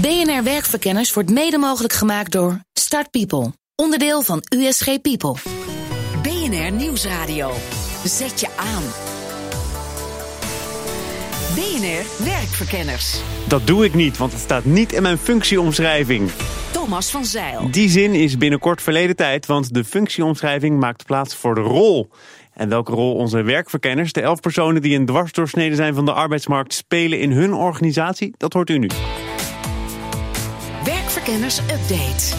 BNR Werkverkenners wordt mede mogelijk gemaakt door Start People, onderdeel van USG People. BNR Nieuwsradio. Zet je aan. BNR Werkverkenners. Dat doe ik niet, want het staat niet in mijn functieomschrijving. Thomas van Zeil. Die zin is binnenkort verleden tijd, want de functieomschrijving maakt plaats voor de rol. En welke rol onze werkverkenners, de elf personen die een dwarsdoorsnede zijn van de arbeidsmarkt, spelen in hun organisatie, dat hoort u nu. Werkverkenners Update.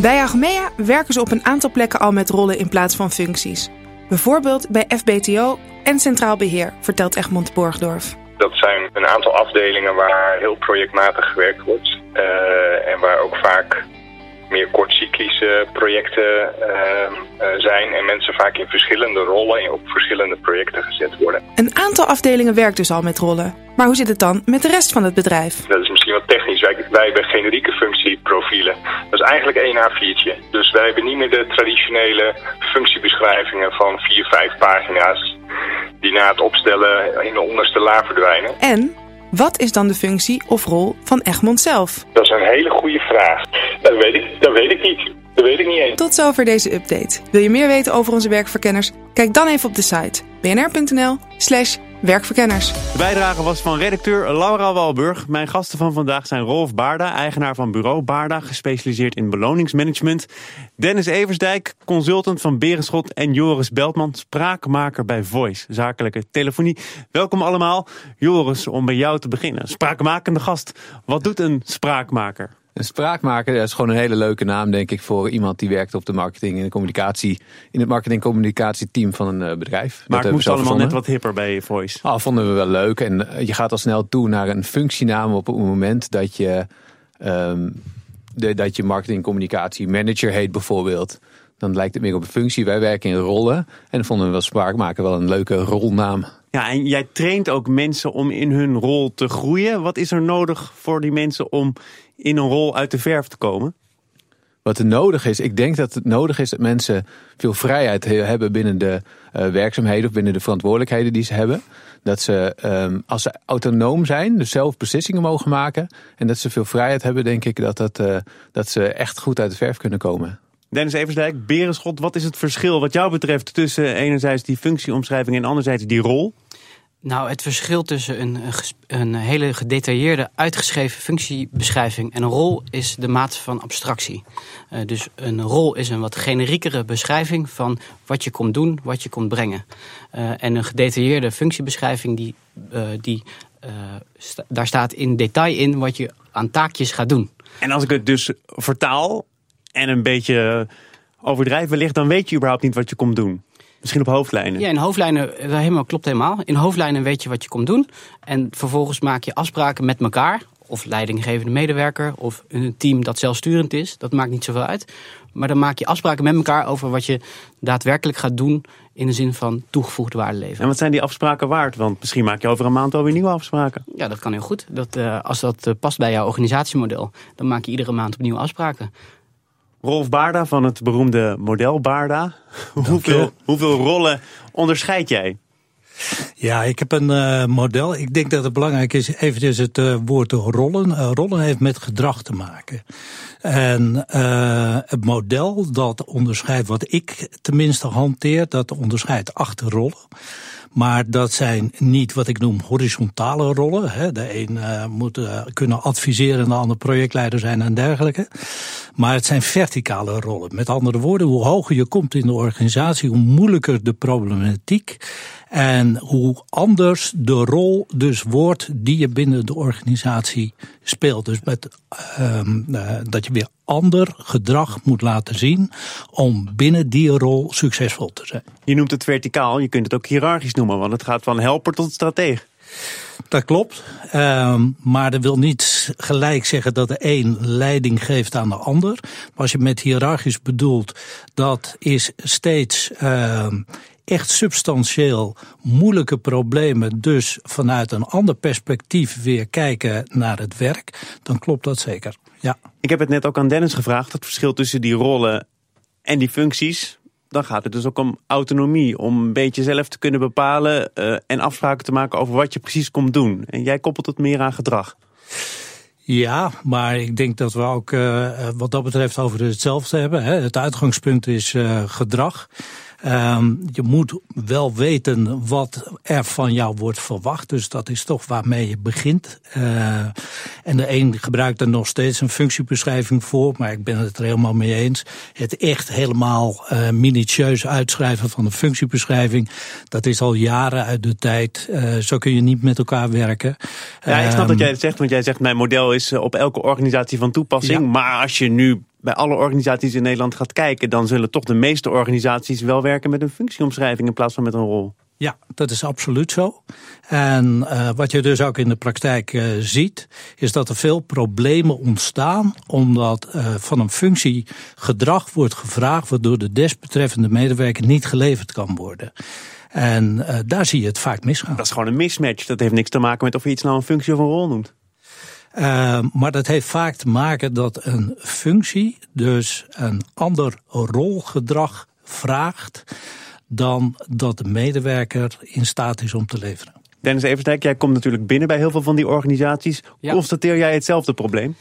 Bij Agmea werken ze op een aantal plekken al met rollen in plaats van functies. Bijvoorbeeld bij FBTO en Centraal Beheer, vertelt Egmond Borgdorf. Dat zijn een aantal afdelingen waar heel projectmatig gewerkt wordt. Uh, en waar ook vaak meer kortcyclische projecten uh, zijn. En mensen vaak in verschillende rollen op verschillende projecten gezet worden. Een aantal afdelingen werkt dus al met rollen. Maar hoe zit het dan met de rest van het bedrijf? Dat misschien wat technisch. Wij, wij hebben generieke functieprofielen. Dat is eigenlijk één A4'tje. Dus wij hebben niet meer de traditionele functiebeschrijvingen van vier, vijf pagina's. Die na het opstellen in de onderste la verdwijnen. En wat is dan de functie of rol van Egmond zelf? Dat is een hele goede vraag. Dat weet ik, dat weet ik niet. Dat weet ik niet eens. Tot zover deze update. Wil je meer weten over onze werkverkenners? Kijk dan even op de site bnr.nl slash werkverkenners. De bijdrage was van redacteur Laura Walburg. Mijn gasten van vandaag zijn Rolf Baarda, eigenaar van bureau Baarda, gespecialiseerd in beloningsmanagement. Dennis Eversdijk, consultant van Berenschot en Joris Beltman, spraakmaker bij Voice, zakelijke telefonie. Welkom allemaal. Joris, om bij jou te beginnen. Spraakmakende gast. Wat doet een spraakmaker? Een spraakmaker dat is gewoon een hele leuke naam, denk ik, voor iemand die werkt op de marketing en de communicatie, in het marketing-communicatieteam van een uh, bedrijf. Maar het moest allemaal net wat hipper bij Voice. Ah, vonden we wel leuk. En uh, je gaat al snel toe naar een functienaam op het moment dat je, um, de, dat je marketing-communicatie manager heet bijvoorbeeld. Dan lijkt het meer op een functie. Wij werken in rollen. En dan vonden we wel spraakmaker wel een leuke rolnaam. Ja, en jij traint ook mensen om in hun rol te groeien. Wat is er nodig voor die mensen om in een rol uit de verf te komen? Wat er nodig is, ik denk dat het nodig is dat mensen veel vrijheid hebben binnen de uh, werkzaamheden of binnen de verantwoordelijkheden die ze hebben. Dat ze, um, als ze autonoom zijn, dus zelf beslissingen mogen maken. En dat ze veel vrijheid hebben, denk ik, dat, dat, uh, dat ze echt goed uit de verf kunnen komen. Dennis Eversdijk, Berenschot, wat is het verschil wat jou betreft tussen enerzijds die functieomschrijving en anderzijds die rol? Nou, het verschil tussen een, een hele gedetailleerde, uitgeschreven functiebeschrijving en een rol is de mate van abstractie. Uh, dus een rol is een wat generiekere beschrijving van wat je komt doen, wat je komt brengen. Uh, en een gedetailleerde functiebeschrijving, die, uh, die, daar staat in detail in wat je aan taakjes gaat doen. En als ik het dus vertaal en een beetje overdrijven ligt, dan weet je überhaupt niet wat je komt doen. Misschien op hoofdlijnen. Ja, in hoofdlijnen dat helemaal, klopt helemaal. In hoofdlijnen weet je wat je komt doen. En vervolgens maak je afspraken met elkaar. Of leidinggevende medewerker. Of een team dat zelfsturend is. Dat maakt niet zoveel uit. Maar dan maak je afspraken met elkaar over wat je daadwerkelijk gaat doen. In de zin van toegevoegde waarde leveren. En wat zijn die afspraken waard? Want misschien maak je over een maand alweer nieuwe afspraken. Ja, dat kan heel goed. Dat, uh, als dat uh, past bij jouw organisatiemodel. Dan maak je iedere maand opnieuw afspraken. Rolf Baarda van het beroemde model Baarda. Hoeveel, hoeveel rollen onderscheid jij? Ja, ik heb een uh, model. Ik denk dat het belangrijk is, eventjes het uh, woord rollen. Uh, rollen heeft met gedrag te maken. En het model dat onderscheidt, wat ik tenminste hanteer, dat onderscheidt acht rollen. Maar dat zijn niet wat ik noem horizontale rollen. De een moet kunnen adviseren en de ander projectleider zijn en dergelijke. Maar het zijn verticale rollen. Met andere woorden, hoe hoger je komt in de organisatie, hoe moeilijker de problematiek. En hoe anders de rol dus wordt die je binnen de organisatie speelt. Dus met, um, uh, dat je weer ander gedrag moet laten zien om binnen die rol succesvol te zijn. Je noemt het verticaal, je kunt het ook hiërarchisch noemen, want het gaat van helper tot strateeg. Dat klopt, um, maar dat wil niet gelijk zeggen dat de een leiding geeft aan de ander. Maar als je met hiërarchisch bedoelt, dat is steeds um, echt substantieel moeilijke problemen, dus vanuit een ander perspectief weer kijken naar het werk, dan klopt dat zeker. Ja. Ik heb het net ook aan Dennis gevraagd, het verschil tussen die rollen en die functies. Dan gaat het dus ook om autonomie, om een beetje zelf te kunnen bepalen uh, en afspraken te maken over wat je precies komt doen. En jij koppelt het meer aan gedrag. Ja, maar ik denk dat we ook uh, wat dat betreft over hetzelfde hebben. Hè. Het uitgangspunt is uh, gedrag. Um, je moet wel weten wat er van jou wordt verwacht. Dus dat is toch waarmee je begint. Uh, en de een gebruikt er nog steeds een functiebeschrijving voor. Maar ik ben het er helemaal mee eens. Het echt helemaal uh, minutieus uitschrijven van een functiebeschrijving. Dat is al jaren uit de tijd. Uh, zo kun je niet met elkaar werken. Ja, ik snap dat jij het zegt. Want jij zegt mijn model is op elke organisatie van toepassing. Ja. Maar als je nu bij alle organisaties in Nederland gaat kijken... dan zullen toch de meeste organisaties wel werken met een functieomschrijving... in plaats van met een rol. Ja, dat is absoluut zo. En uh, wat je dus ook in de praktijk uh, ziet, is dat er veel problemen ontstaan, omdat uh, van een functie gedrag wordt gevraagd, waardoor de desbetreffende medewerker niet geleverd kan worden. En daar zie je het vaak misgaan. Dat is gewoon een mismatch. Dat heeft niks te maken met of je iets nou een functie of een rol noemt. Uh, maar dat heeft vaak te maken dat een functie dus een ander rolgedrag vraagt dan dat de medewerker in staat is om te leveren. Dennis Eversdijk, jij komt natuurlijk binnen bij heel veel van die organisaties. Ja. Constateer jij hetzelfde probleem?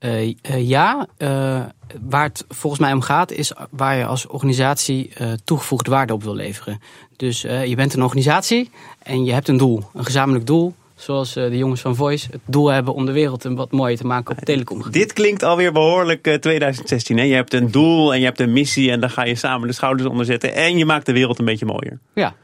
Uh, uh, ja, uh, waar het volgens mij om gaat is waar je als organisatie toegevoegde waarde op wil leveren. Dus je bent een organisatie en je hebt een doel, een gezamenlijk doel zoals de jongens van Voice, het doel hebben om de wereld een wat mooier te maken op telecomgebied. Dit klinkt alweer behoorlijk 2016. Hè? Je hebt een doel en je hebt een missie en daar ga je samen de schouders onder zetten. En je maakt de wereld een beetje mooier. Ja,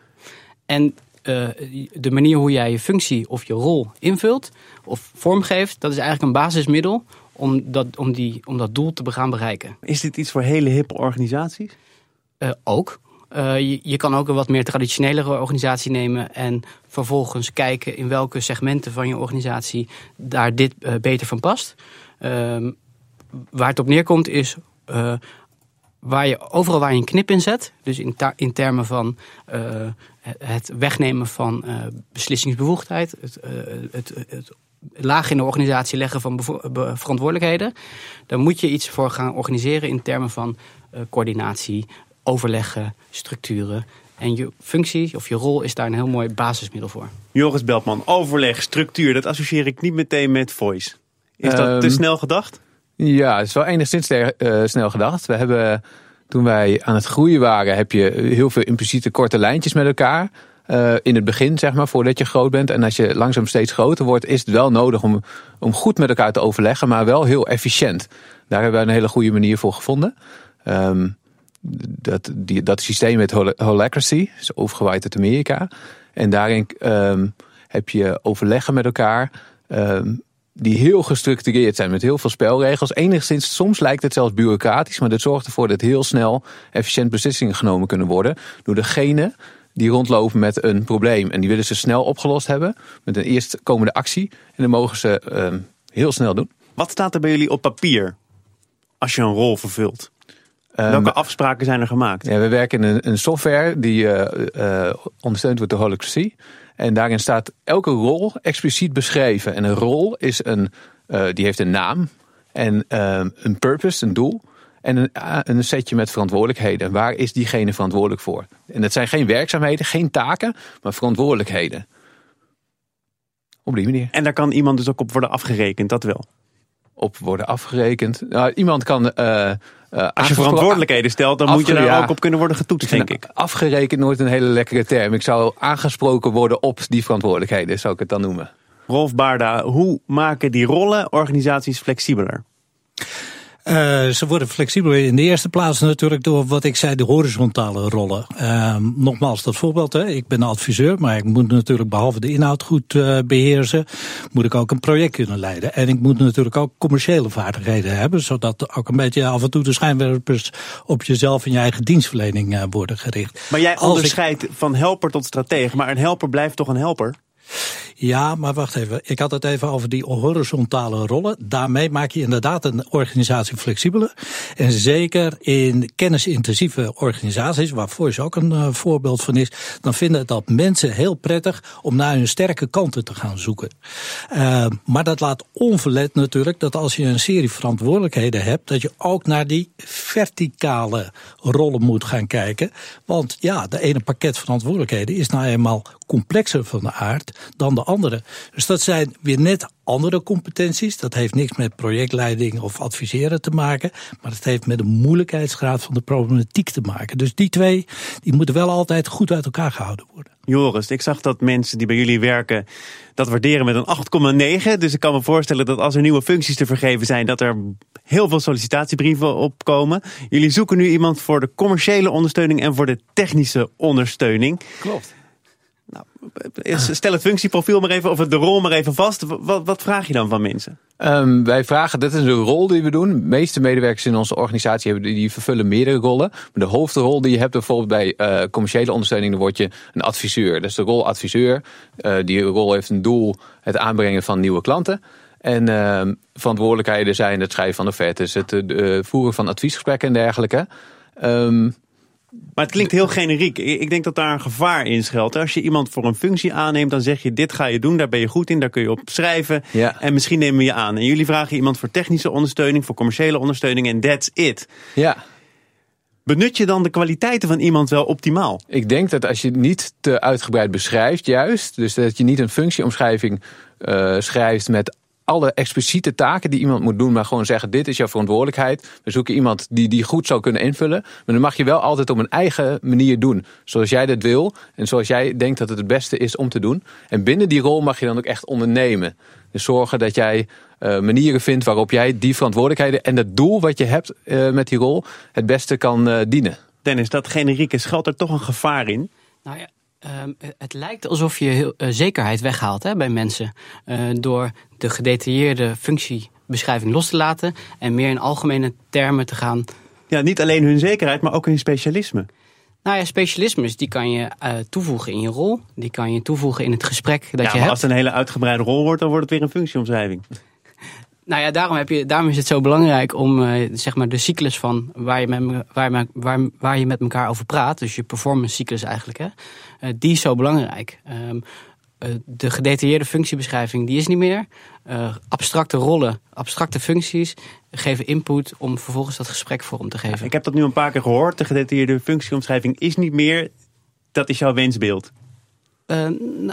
en uh, de manier hoe jij je functie of je rol invult of vormgeeft, dat is eigenlijk een basismiddel om dat, om die, om dat doel te gaan bereiken. Is dit iets voor hele hippe organisaties? Uh, ook. Uh, je, kan ook een wat meer traditionelere organisatie nemen en vervolgens kijken in welke segmenten van je organisatie daar dit uh, beter van past. Uh, waar het op neerkomt is uh, waar je, overal waar je een knip in zet, dus in, in termen van het wegnemen van beslissingsbevoegdheid, het, het, het laag in de organisatie leggen van verantwoordelijkheden, dan moet je iets voor gaan organiseren in termen van coördinatie, overleggen, structuren. En je functie of je rol is daar een heel mooi basismiddel voor. Joris Beltman, overleg, structuur, dat associeer ik niet meteen met voice. Is dat um, te snel gedacht? Ja, het is wel enigszins uh, snel gedacht. We hebben, toen wij aan het groeien waren, heb je heel veel impliciete korte lijntjes met elkaar. Uh, in het begin, zeg maar, voordat je groot bent. En als je langzaam steeds groter wordt, is het wel nodig om, om goed met elkaar te overleggen, maar wel heel efficiënt. Daar hebben we een hele goede manier voor gevonden. Um, dat, die, dat systeem met Holacracy, is overgewaaid uit Amerika. En daarin um, heb je overleggen met elkaar. Um, die heel gestructureerd zijn met heel veel spelregels. Enigszins, soms lijkt het zelfs bureaucratisch, maar dat zorgt ervoor dat heel snel efficiënt beslissingen genomen kunnen worden. Door degene die rondlopen met een probleem. En die willen ze snel opgelost hebben met een eerstkomende actie. En dan mogen ze um, heel snel doen. Wat staat er bij jullie op papier als je een rol vervult? Welke afspraken zijn er gemaakt? Ja, we werken in een, een software die uh, uh, ondersteund wordt door Holacracy. En daarin staat elke rol expliciet beschreven. En een rol is een, uh, die heeft een naam en een purpose, een doel. En een, een setje met verantwoordelijkheden. Waar is diegene verantwoordelijk voor? En dat zijn geen werkzaamheden, geen taken, maar verantwoordelijkheden. Op die manier. En daar kan iemand dus ook op worden afgerekend, dat wel? Op worden afgerekend. Nou, iemand kan uh, Als je verantwoordelijkheden stelt, dan moet je daar ja, ook op kunnen worden getoetst, denk ik. Afgerekend nooit een hele lekkere term. Ik zou aangesproken worden op die verantwoordelijkheden, zou ik het dan noemen. Rolf Baarda, hoe maken die rollen organisaties flexibeler? Uh, ze worden flexibeler in de eerste plaats natuurlijk door wat ik zei, de horizontale rollen. Uh, nogmaals, dat voorbeeld, hè. ik ben adviseur, maar ik moet natuurlijk behalve de inhoud goed uh, beheersen, moet ik ook een project kunnen leiden. En ik moet natuurlijk ook commerciële vaardigheden hebben, zodat ook een beetje af en toe de schijnwerpers op jezelf en je eigen dienstverlening uh, worden gericht. Maar jij onderscheidt ik... van helper tot stratege, maar een helper blijft toch een helper? Ja, maar wacht even. Ik had het even over die horizontale rollen. Daarmee maak je inderdaad een organisatie flexibeler. En zeker in kennisintensieve organisaties, waar Voice ook een uh, voorbeeld van is, dan vinden dat mensen heel prettig om naar hun sterke kanten te gaan zoeken. Uh, maar dat laat onverlet natuurlijk dat als je een serie verantwoordelijkheden hebt, dat je ook naar die verticale rollen moet gaan kijken. Want ja, de ene pakket verantwoordelijkheden is nou eenmaal complexer van de aard dan de Dus dat zijn weer net andere competenties. Dat heeft niks met projectleiding of adviseren te maken. Maar het heeft met de moeilijkheidsgraad van de problematiek te maken. Dus die twee die moeten wel altijd goed uit elkaar gehouden worden. Joris, ik zag dat mensen die bij jullie werken dat waarderen met een 8,9. Dus ik kan me voorstellen dat als er nieuwe functies te vergeven zijn, dat er heel veel sollicitatiebrieven opkomen. Jullie zoeken nu iemand voor de commerciële ondersteuning en voor de technische ondersteuning. Klopt. Nou, stel het functieprofiel maar even, of de rol maar even vast. Wat, wat vraag je dan van mensen? Um, wij vragen, dat is de rol die we doen. De meeste medewerkers in onze organisatie hebben, die vervullen meerdere rollen. Maar de hoofdrol die je hebt bijvoorbeeld bij uh, commerciële ondersteuning, dan word je een adviseur. Dat is de rol adviseur. Uh, die rol heeft een doel, het aanbrengen van nieuwe klanten. En uh, verantwoordelijkheden zijn het schrijven van offertes, het uh, voeren van adviesgesprekken en dergelijke. Um, maar het klinkt heel generiek. Ik denk dat daar een gevaar in schuilt. Als je iemand voor een functie aanneemt, dan zeg je: dit ga je doen, daar ben je goed in, daar kun je op schrijven. Ja. En misschien nemen we je aan. En jullie vragen iemand voor technische ondersteuning, voor commerciële ondersteuning en that's it. Ja. Benut je dan de kwaliteiten van iemand wel optimaal? Ik denk dat als je het niet te uitgebreid beschrijft, juist, dus dat je niet een functieomschrijving uh, schrijft met alle expliciete taken die iemand moet doen, maar gewoon zeggen: dit is jouw verantwoordelijkheid. We zoeken iemand die die goed zou kunnen invullen. Maar dan mag je wel altijd op een eigen manier doen. Zoals jij dat wil en zoals jij denkt dat het het beste is om te doen. En binnen die rol mag je dan ook echt ondernemen. Dus zorgen dat jij uh, manieren vindt waarop jij die verantwoordelijkheden en het doel wat je hebt uh, met die rol het beste kan uh, dienen. Dennis, dat generieke schuilt er toch een gevaar in? Nou ja, Um, het lijkt alsof je heel, uh, zekerheid weghaalt hè, bij mensen. Uh, door de gedetailleerde functiebeschrijving los te laten en meer in algemene termen te gaan. Ja, niet alleen hun zekerheid, maar ook hun specialisme. Nou ja, specialismes die kan je uh, toevoegen in je rol. Die kan je toevoegen in het gesprek dat ja, je hebt. als het een hele uitgebreide rol wordt, dan wordt het weer een functieomschrijving. Nou ja, daarom, heb je, daarom is het zo belangrijk om uh, zeg maar de cyclus van waar je, met, waar, waar, waar je met elkaar over praat, dus je performance cyclus eigenlijk, hè, uh, die is zo belangrijk. Um, uh, de gedetailleerde functiebeschrijving die is niet meer. abstracte rollen, abstracte functies geven input om vervolgens dat gesprek vorm te geven. Ja, ik heb dat nu een paar keer gehoord. De gedetailleerde functieomschrijving is niet meer. Dat is jouw wensbeeld. Uh,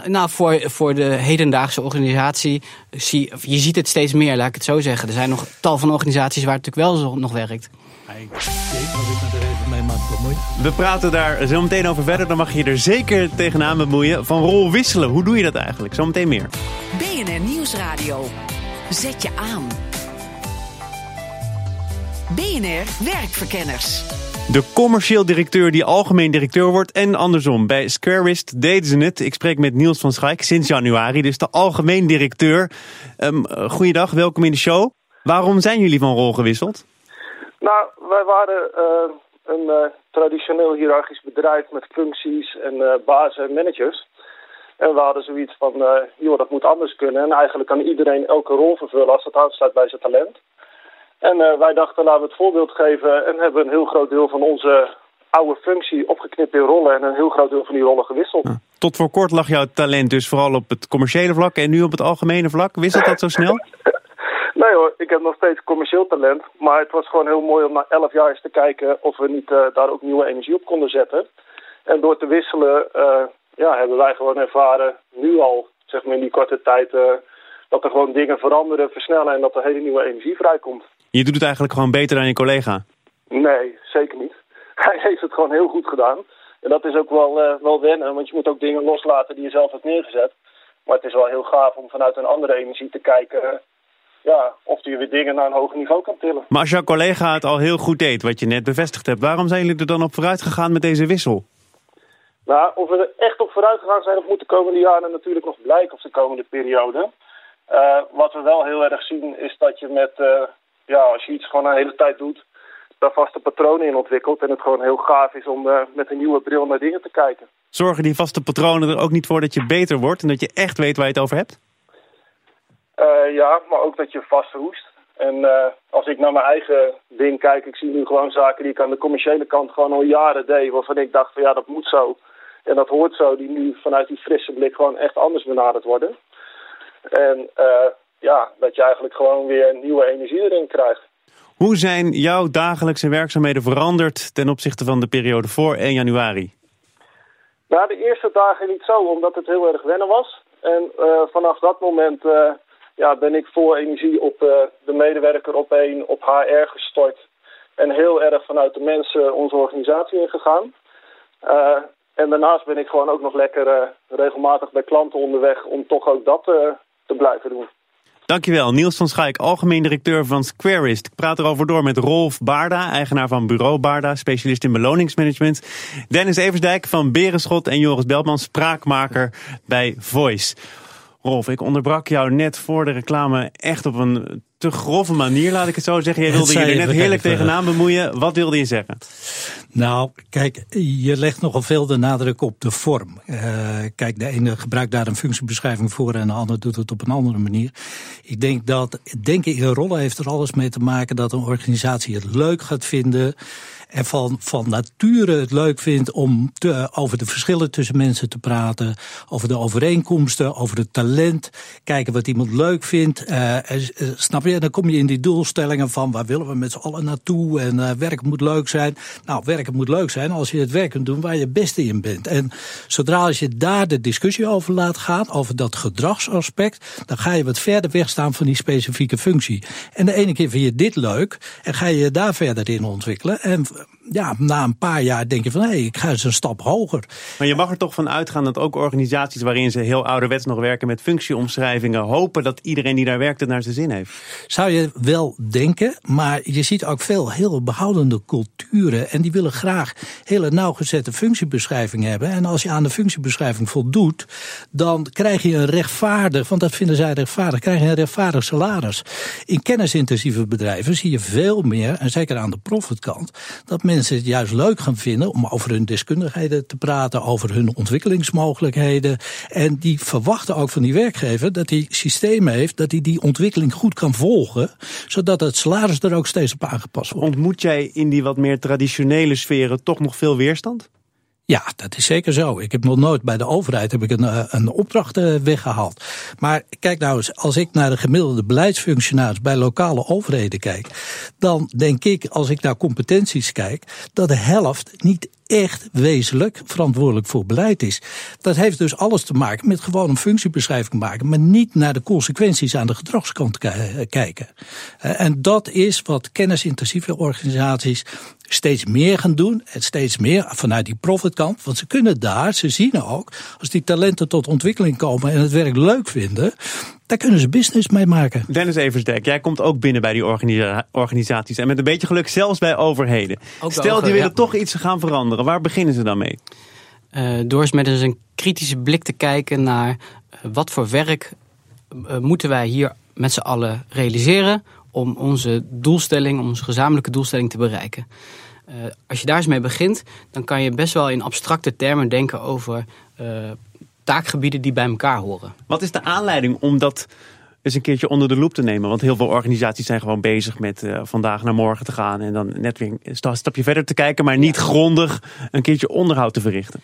nou, voor, voor de hedendaagse organisatie, zie, je ziet het steeds meer, laat ik het zo zeggen. Er zijn nog tal van organisaties waar het natuurlijk wel zo nog werkt. Ik denk dat ik me er even mee mag bemoeien. We praten daar zo meteen over verder. Dan mag je er zeker tegenaan bemoeien. Van rol wisselen, hoe doe je dat eigenlijk? Zometeen meer. BNR Nieuwsradio. Zet je aan. BNR Werkverkenners. De commercieel directeur die algemeen directeur wordt en andersom. Bij Squarist deden ze het. Ik spreek met Niels van Schaik sinds januari, dus de algemeen directeur. Um, goeiedag, welkom in de show. Waarom zijn jullie van rol gewisseld? Nou, wij waren uh, een uh, traditioneel hiërarchisch bedrijf met functies en uh, bazen en managers. En we hadden zoiets van, joh, dat moet anders kunnen. En eigenlijk kan iedereen elke rol vervullen als het aansluit bij zijn talent. En uh, wij dachten, laten we het voorbeeld geven en hebben een heel groot deel van onze oude functie opgeknipt in rollen en een heel groot deel van die rollen gewisseld. Ja. Tot voor kort lag jouw talent dus vooral op het commerciële vlak en nu op het algemene vlak. Wisselt dat zo snel? nee hoor, ik heb nog steeds commercieel talent, maar het was gewoon heel mooi om na elf jaar eens te kijken of we niet uh, daar ook nieuwe energie op konden zetten. En door te wisselen, uh, ja, hebben wij gewoon ervaren, nu al, zeg maar in die korte tijd, dat er gewoon dingen veranderen, versnellen en dat er hele nieuwe energie vrijkomt. Je doet het eigenlijk gewoon beter dan je collega? Nee, zeker niet. Hij heeft het gewoon heel goed gedaan. En dat is ook wel, uh, wel wennen, want je moet ook dingen loslaten die je zelf hebt neergezet. Maar het is wel heel gaaf om vanuit een andere energie te kijken... Uh, ja, of je weer dingen naar een hoger niveau kan tillen. Maar als jouw collega het al heel goed deed, wat je net bevestigd hebt... waarom zijn jullie er dan op vooruit gegaan met deze wissel? Nou, of we er echt op vooruit gegaan zijn, dat moet de komende jaren natuurlijk nog blijken... of de komende periode. Uh, wat we wel heel erg zien is dat je met ja, als je iets gewoon een hele tijd doet, daar vaste patronen in ontwikkelt. En het gewoon heel gaaf is om uh, met een nieuwe bril naar dingen te kijken. Zorgen die vaste patronen er ook niet voor dat je beter wordt en dat je echt weet waar je het over hebt? Uh, ja, maar ook dat je vast roest. En uh, als ik naar mijn eigen ding kijk, ik zie nu gewoon zaken die ik aan de commerciële kant gewoon al jaren deed. Waarvan ik dacht van ja, dat moet zo. En dat hoort zo, die nu vanuit die frisse blik gewoon echt anders benaderd worden. En uh, ja, dat je eigenlijk gewoon weer nieuwe energie erin krijgt. Hoe zijn jouw dagelijkse werkzaamheden veranderd ten opzichte van de periode voor 1 januari? Nou, de eerste dagen niet zo, omdat het heel erg wennen was. En vanaf dat moment ja, ben ik vol energie op de medewerker op één, op HR gestort. En heel erg vanuit de mensen onze organisatie ingegaan. en daarnaast ben ik gewoon ook nog lekker regelmatig bij klanten onderweg om toch ook dat te blijven doen. Dankjewel, Niels van Schaik, algemeen directeur van Squarist. Ik praat erover door met Rolf Baarda, eigenaar van Bureau Baarda, specialist in beloningsmanagement. Dennis Eversdijk van Berenschot en Joris Beltman, spraakmaker bij Voice. Rolf, ik onderbrak jou net voor de reclame echt op een te grove manier, laat ik het zo zeggen. Jij wilde je er net heerlijk tegenaan bemoeien. Wat wilde je zeggen? Nou, kijk, je legt nogal veel de nadruk op de vorm. Uh, kijk, de ene gebruikt daar een functiebeschrijving voor en de ander doet het op een andere manier. Ik denk dat denken in rollen heeft er alles mee te maken dat een organisatie het leuk gaat vinden en van, van nature het leuk vindt om te, over de verschillen tussen mensen te praten, over de overeenkomsten, over het talent, kijken wat iemand leuk vindt. Uh, snap je? En dan kom je in die doelstellingen van waar willen we met z'n allen naartoe en uh, werken moet leuk zijn. Nou, werken moet leuk zijn als je het werk kunt doen waar je het beste in bent. En zodra als je daar de discussie over laat gaan, over dat gedragsaspect, dan ga je wat verder wegstaan van die specifieke functie. En de ene keer vind je dit leuk en ga je daar verder in ontwikkelen. En them. Ja, na een paar jaar denk je van hé, hey, ik ga eens een stap hoger. Maar je mag er toch van uitgaan dat ook organisaties waarin ze heel ouderwets nog werken met functieomschrijvingen, hopen dat iedereen die daar werkt het naar zijn zin heeft. Zou je wel denken, maar je ziet ook veel heel behoudende culturen en die willen graag hele nauwgezette functiebeschrijvingen hebben. En als je aan de functiebeschrijving voldoet, dan krijg je een rechtvaardig, want dat vinden zij rechtvaardig, krijg je een rechtvaardig salaris. In kennisintensieve bedrijven zie je veel meer, en zeker aan de profitkant, dat mensen het juist leuk gaan vinden om over hun deskundigheden te praten, over hun ontwikkelingsmogelijkheden. En die verwachten ook van die werkgever dat hij systemen heeft, dat hij die ontwikkeling goed kan volgen, zodat het salaris er ook steeds op aangepast wordt. Ontmoet jij in die wat meer traditionele sferen toch nog veel weerstand? Ja, dat is zeker zo. Ik heb nog nooit bij de overheid heb ik een, eh, een opdracht eh, weggehaald. Maar kijk nou eens, als ik naar de gemiddelde beleidsfunctionaris bij lokale overheden kijk, dan denk ik, als ik naar competenties kijk, dat de helft niet echt wezenlijk verantwoordelijk voor beleid is. Dat heeft dus alles te maken met gewoon een functiebeschrijving maken, maar niet naar de consequenties aan de gedragskant kijken. Eh, en dat is wat kennisintensieve organisaties steeds meer gaan doen. En steeds meer vanuit die profitkant. Want ze kunnen daar, ze zien ook, als die talenten tot ontwikkeling komen en het werk leuk vinden, daar kunnen ze business mee maken. Dennis Eversdijk, jij komt ook binnen bij die organisaties. En met een beetje geluk zelfs bij overheden. Stel, die willen toch iets gaan veranderen. Waar beginnen ze dan mee? Uh, door eens met eens een kritische blik te kijken naar uh, wat voor werk uh, moeten wij hier met z'n allen realiseren om onze doelstelling, onze gezamenlijke doelstelling te bereiken. Uh, als je daar eens mee begint, dan kan je best wel in abstracte termen denken over uh, taakgebieden die bij elkaar horen. Wat is de aanleiding om dat eens een keertje onder de loep te nemen? Want heel veel organisaties zijn gewoon bezig met uh, vandaag naar morgen te gaan en dan net weer een stapje verder te kijken, maar niet grondig een keertje onderhoud te verrichten.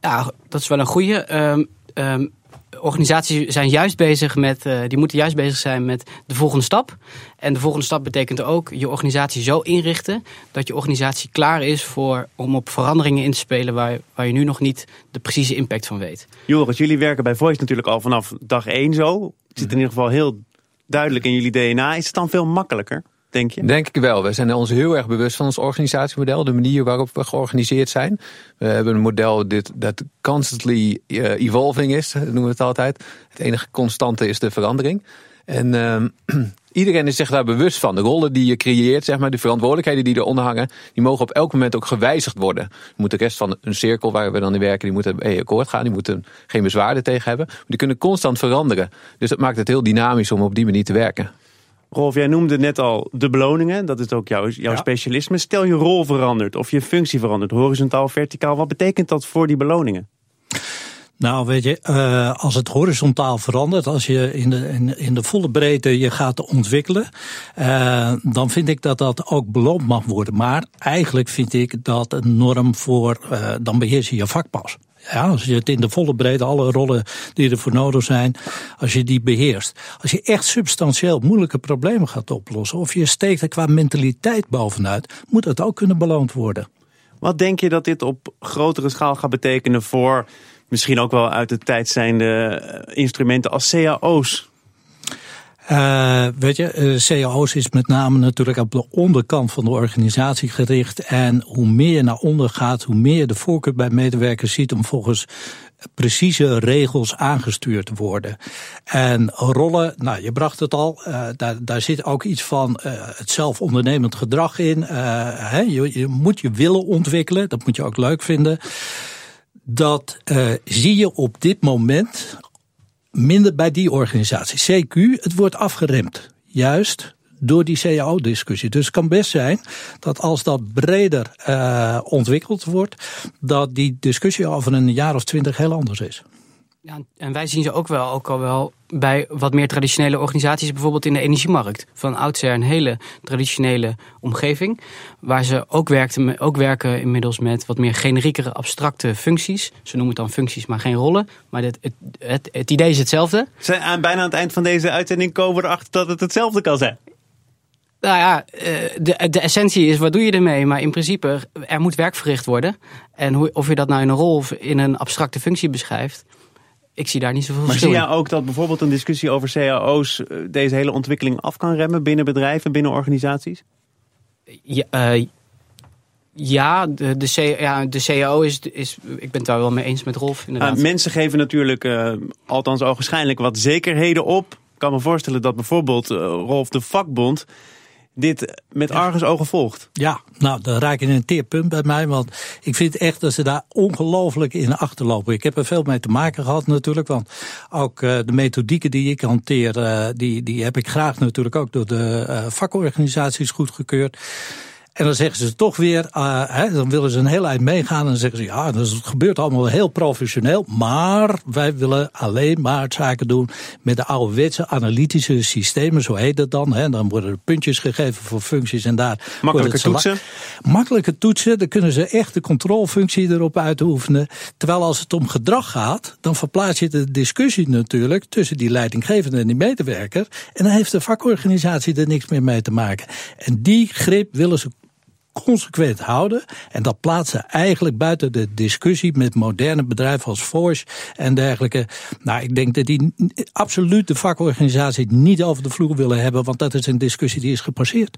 Ja, dat is wel een goede. Um, um, organisaties zijn juist bezig met, uh, die moeten juist bezig zijn met de volgende stap. En de volgende stap betekent ook je organisatie zo inrichten dat je organisatie klaar is voor, om op veranderingen in te spelen waar, waar je nu nog niet de precieze impact van weet. Joris, jullie werken bij Voice natuurlijk al vanaf dag één zo. Het zit in ieder geval heel duidelijk in jullie DNA. Is het dan veel makkelijker? Denk je? Denk ik wel. We zijn ons heel erg bewust van ons organisatiemodel, de manier waarop we georganiseerd zijn. We hebben een model dit, dat constantly uh, evolving is, noemen we het altijd. Het enige constante is de verandering. En uh, iedereen is zich daar bewust van. De rollen die je creëert, zeg maar, de verantwoordelijkheden die eronder hangen, die mogen op elk moment ook gewijzigd worden. moet de rest van een cirkel waar we dan in werken, die moeten bij akkoord gaan, die moeten geen bezwaarden tegen hebben. Die kunnen constant veranderen. Dus dat maakt het heel dynamisch om op die manier te werken. Rolf, jij noemde net al de beloningen. Dat is ook jouw, jouw specialisme. Stel je rol verandert of je functie verandert, horizontaal, verticaal. Wat betekent dat voor die beloningen? Nou, weet je, uh, als het horizontaal verandert, als je in de, in, in de volle breedte je gaat ontwikkelen, uh, dan vind ik dat dat ook beloond mag worden. Maar eigenlijk vind ik dat een norm voor, uh, dan beheers je je vak pas. Ja, als je het in de volle breedte, alle rollen die ervoor nodig zijn, als je die beheerst. Als je echt substantieel moeilijke problemen gaat oplossen, of je steekt er qua mentaliteit bovenuit, moet dat ook kunnen beloond worden. Wat denk je dat dit op grotere schaal gaat betekenen voor Misschien ook wel uit de tijd zijn de instrumenten als cao's. Uh, weet je, uh, cao's is met name natuurlijk op de onderkant van de organisatie gericht. En hoe meer je naar onder gaat, hoe meer je de voorkeur bij medewerkers ziet om volgens precieze regels aangestuurd te worden. En rollen, nou je bracht het al, uh, daar, daar zit ook iets van het zelfondernemend gedrag in. Je, je moet je willen ontwikkelen, dat moet je ook leuk vinden. Dat zie je op dit moment minder bij die organisatie. CQ, het wordt afgeremd. Juist door die CAO-discussie. Dus het kan best zijn dat als dat breder uh, ontwikkeld wordt, dat die discussie over een jaar of twintig heel anders is. Ja, en wij zien ze ook wel, ook al wel bij wat meer traditionele organisaties, bijvoorbeeld in de energiemarkt. Van oudsher een hele traditionele omgeving. Waar ze ook, werkten, ook werken inmiddels met wat meer generiekere abstracte functies. Ze noemen het dan functies, maar geen rollen. Maar het, het, het, het idee is hetzelfde. Zijn aan bijna aan het eind van deze uitzending komen we erachter dat het hetzelfde kan zijn. Nou ja, de, de essentie is, wat doe je ermee? Maar in principe, er moet werk verricht worden. En hoe, of je dat nou in een rol of in een abstracte functie beschrijft ik zie daar niet zoveel verschil Maar zie jij ook dat bijvoorbeeld een discussie over cao's deze hele ontwikkeling af kan remmen binnen bedrijven, binnen organisaties? Ja, uh, ja, de, de, C, ja, de CAO is, is. Ik ben het daar wel mee eens met Rolf. Inderdaad. Uh, mensen geven natuurlijk, uh, althans ogenschijnlijk, wat zekerheden op. Ik kan me voorstellen dat bijvoorbeeld Rolf de vakbond dit met argusogen volgt. Ja, nou, dan raak je in een teerpunt bij mij. Want ik vind echt dat ze daar ongelooflijk in achterlopen. Ik heb er veel mee te maken gehad natuurlijk. Want ook uh, de methodieken die ik hanteer, uh, die, die heb ik graag natuurlijk ook door de uh, vakorganisaties goedgekeurd. En dan zeggen ze toch weer, uh, hè, dan willen ze een heel eind meegaan. En dan zeggen ze, ja, dus het gebeurt allemaal heel professioneel. Maar wij willen alleen maar zaken doen met de ouderwetse analytische systemen. Zo heet het dan. Hè. Dan worden er puntjes gegeven voor functies en daar... Makkelijke toetsen? Makkelijke toetsen, dan kunnen ze echt de controlefunctie erop uitoefenen. Terwijl als het om gedrag gaat, dan verplaats je de discussie natuurlijk... tussen die leidinggevende en die medewerker. En dan heeft de vakorganisatie er niks meer mee te maken. En die grip willen ze consequent houden. En dat plaatsen eigenlijk buiten de discussie met moderne bedrijven als Forge en dergelijke. Nou, ik denk dat die absoluut de vakorganisatie niet over de vloer willen hebben, want dat is een discussie die is gepasseerd.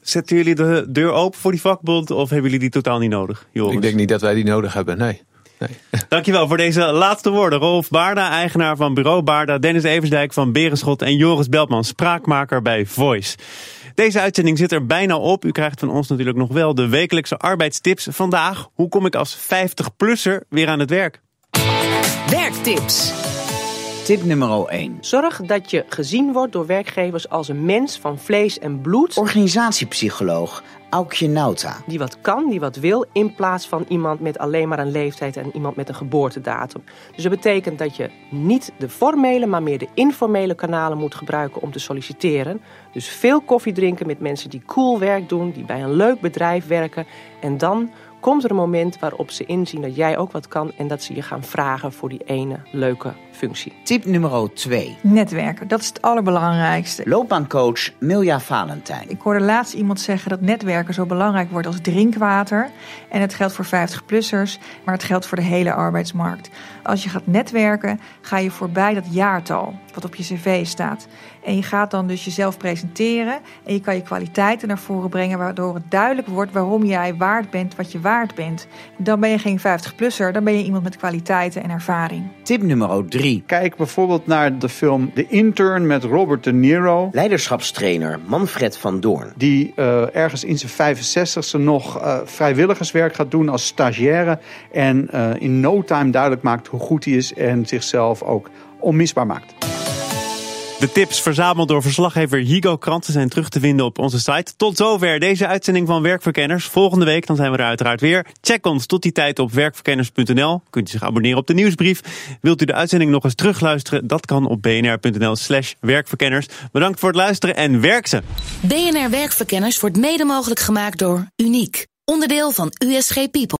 Zetten jullie de deur open voor die vakbond of hebben jullie die totaal niet nodig? Joris? Ik denk niet dat wij die nodig hebben, nee. Nee. Dankjewel voor deze laatste woorden. Rolf Baarda, eigenaar van Bureau Baarda, Dennis Eversdijk van Berenschot en Joris Beltman, spraakmaker bij Voice. Deze uitzending zit er bijna op. U krijgt van ons natuurlijk nog wel de wekelijkse arbeidstips. Vandaag, hoe kom ik als 50-plusser weer aan het werk? Werktips. Tip nummer 1. Zorg dat je gezien wordt door werkgevers als een mens van vlees en bloed. Organisatiepsycholoog Aukje Nauta. Die wat kan, die wat wil, in plaats van iemand met alleen maar een leeftijd en iemand met een geboortedatum. Dus dat betekent dat je niet de formele, maar meer de informele kanalen moet gebruiken om te solliciteren. Dus veel koffie drinken met mensen die cool werk doen, die bij een leuk bedrijf werken. En dan komt er een moment waarop ze inzien dat jij ook wat kan en dat ze je gaan vragen voor die ene leuke functie. Tip nummer 2. Netwerken, dat is het allerbelangrijkste. Loopbaancoach Milja Valentijn. Ik hoorde laatst iemand zeggen dat netwerken zo belangrijk wordt als drinkwater. En het geldt voor 50-plussers, maar het geldt voor de hele arbeidsmarkt. Als je gaat netwerken, ga je voorbij dat jaartal wat op je cv staat. En je gaat dan dus jezelf presenteren en je kan je kwaliteiten naar voren brengen, waardoor het duidelijk wordt waarom jij waard bent wat je waard bent. Dan ben je geen 50-plusser, dan ben je iemand met kwaliteiten en ervaring. Tip nummer 3. Kijk bijvoorbeeld naar de film The Intern met Robert De Niro. Leiderschapstrainer Manfred van Doorn. Die uh, ergens in zijn 65ste nog uh, vrijwilligerswerk gaat doen als stagiaire. En uh, in no time duidelijk maakt hoe goed hij is en zichzelf ook onmisbaar maakt. De tips verzameld door verslaggever Higo Kranten zijn terug te vinden op onze site. Tot zover deze uitzending van Werkverkenners. Volgende week dan zijn we er uiteraard weer. Check ons tot die tijd op werkverkenners.nl. Kunt u zich abonneren op de nieuwsbrief. Wilt u de uitzending nog eens terugluisteren? Dat kan op bnr.nl slash werkverkenners. Bedankt voor het luisteren en werk ze! BNR Werkverkenners wordt mede mogelijk gemaakt door Uniek. Onderdeel van USG People.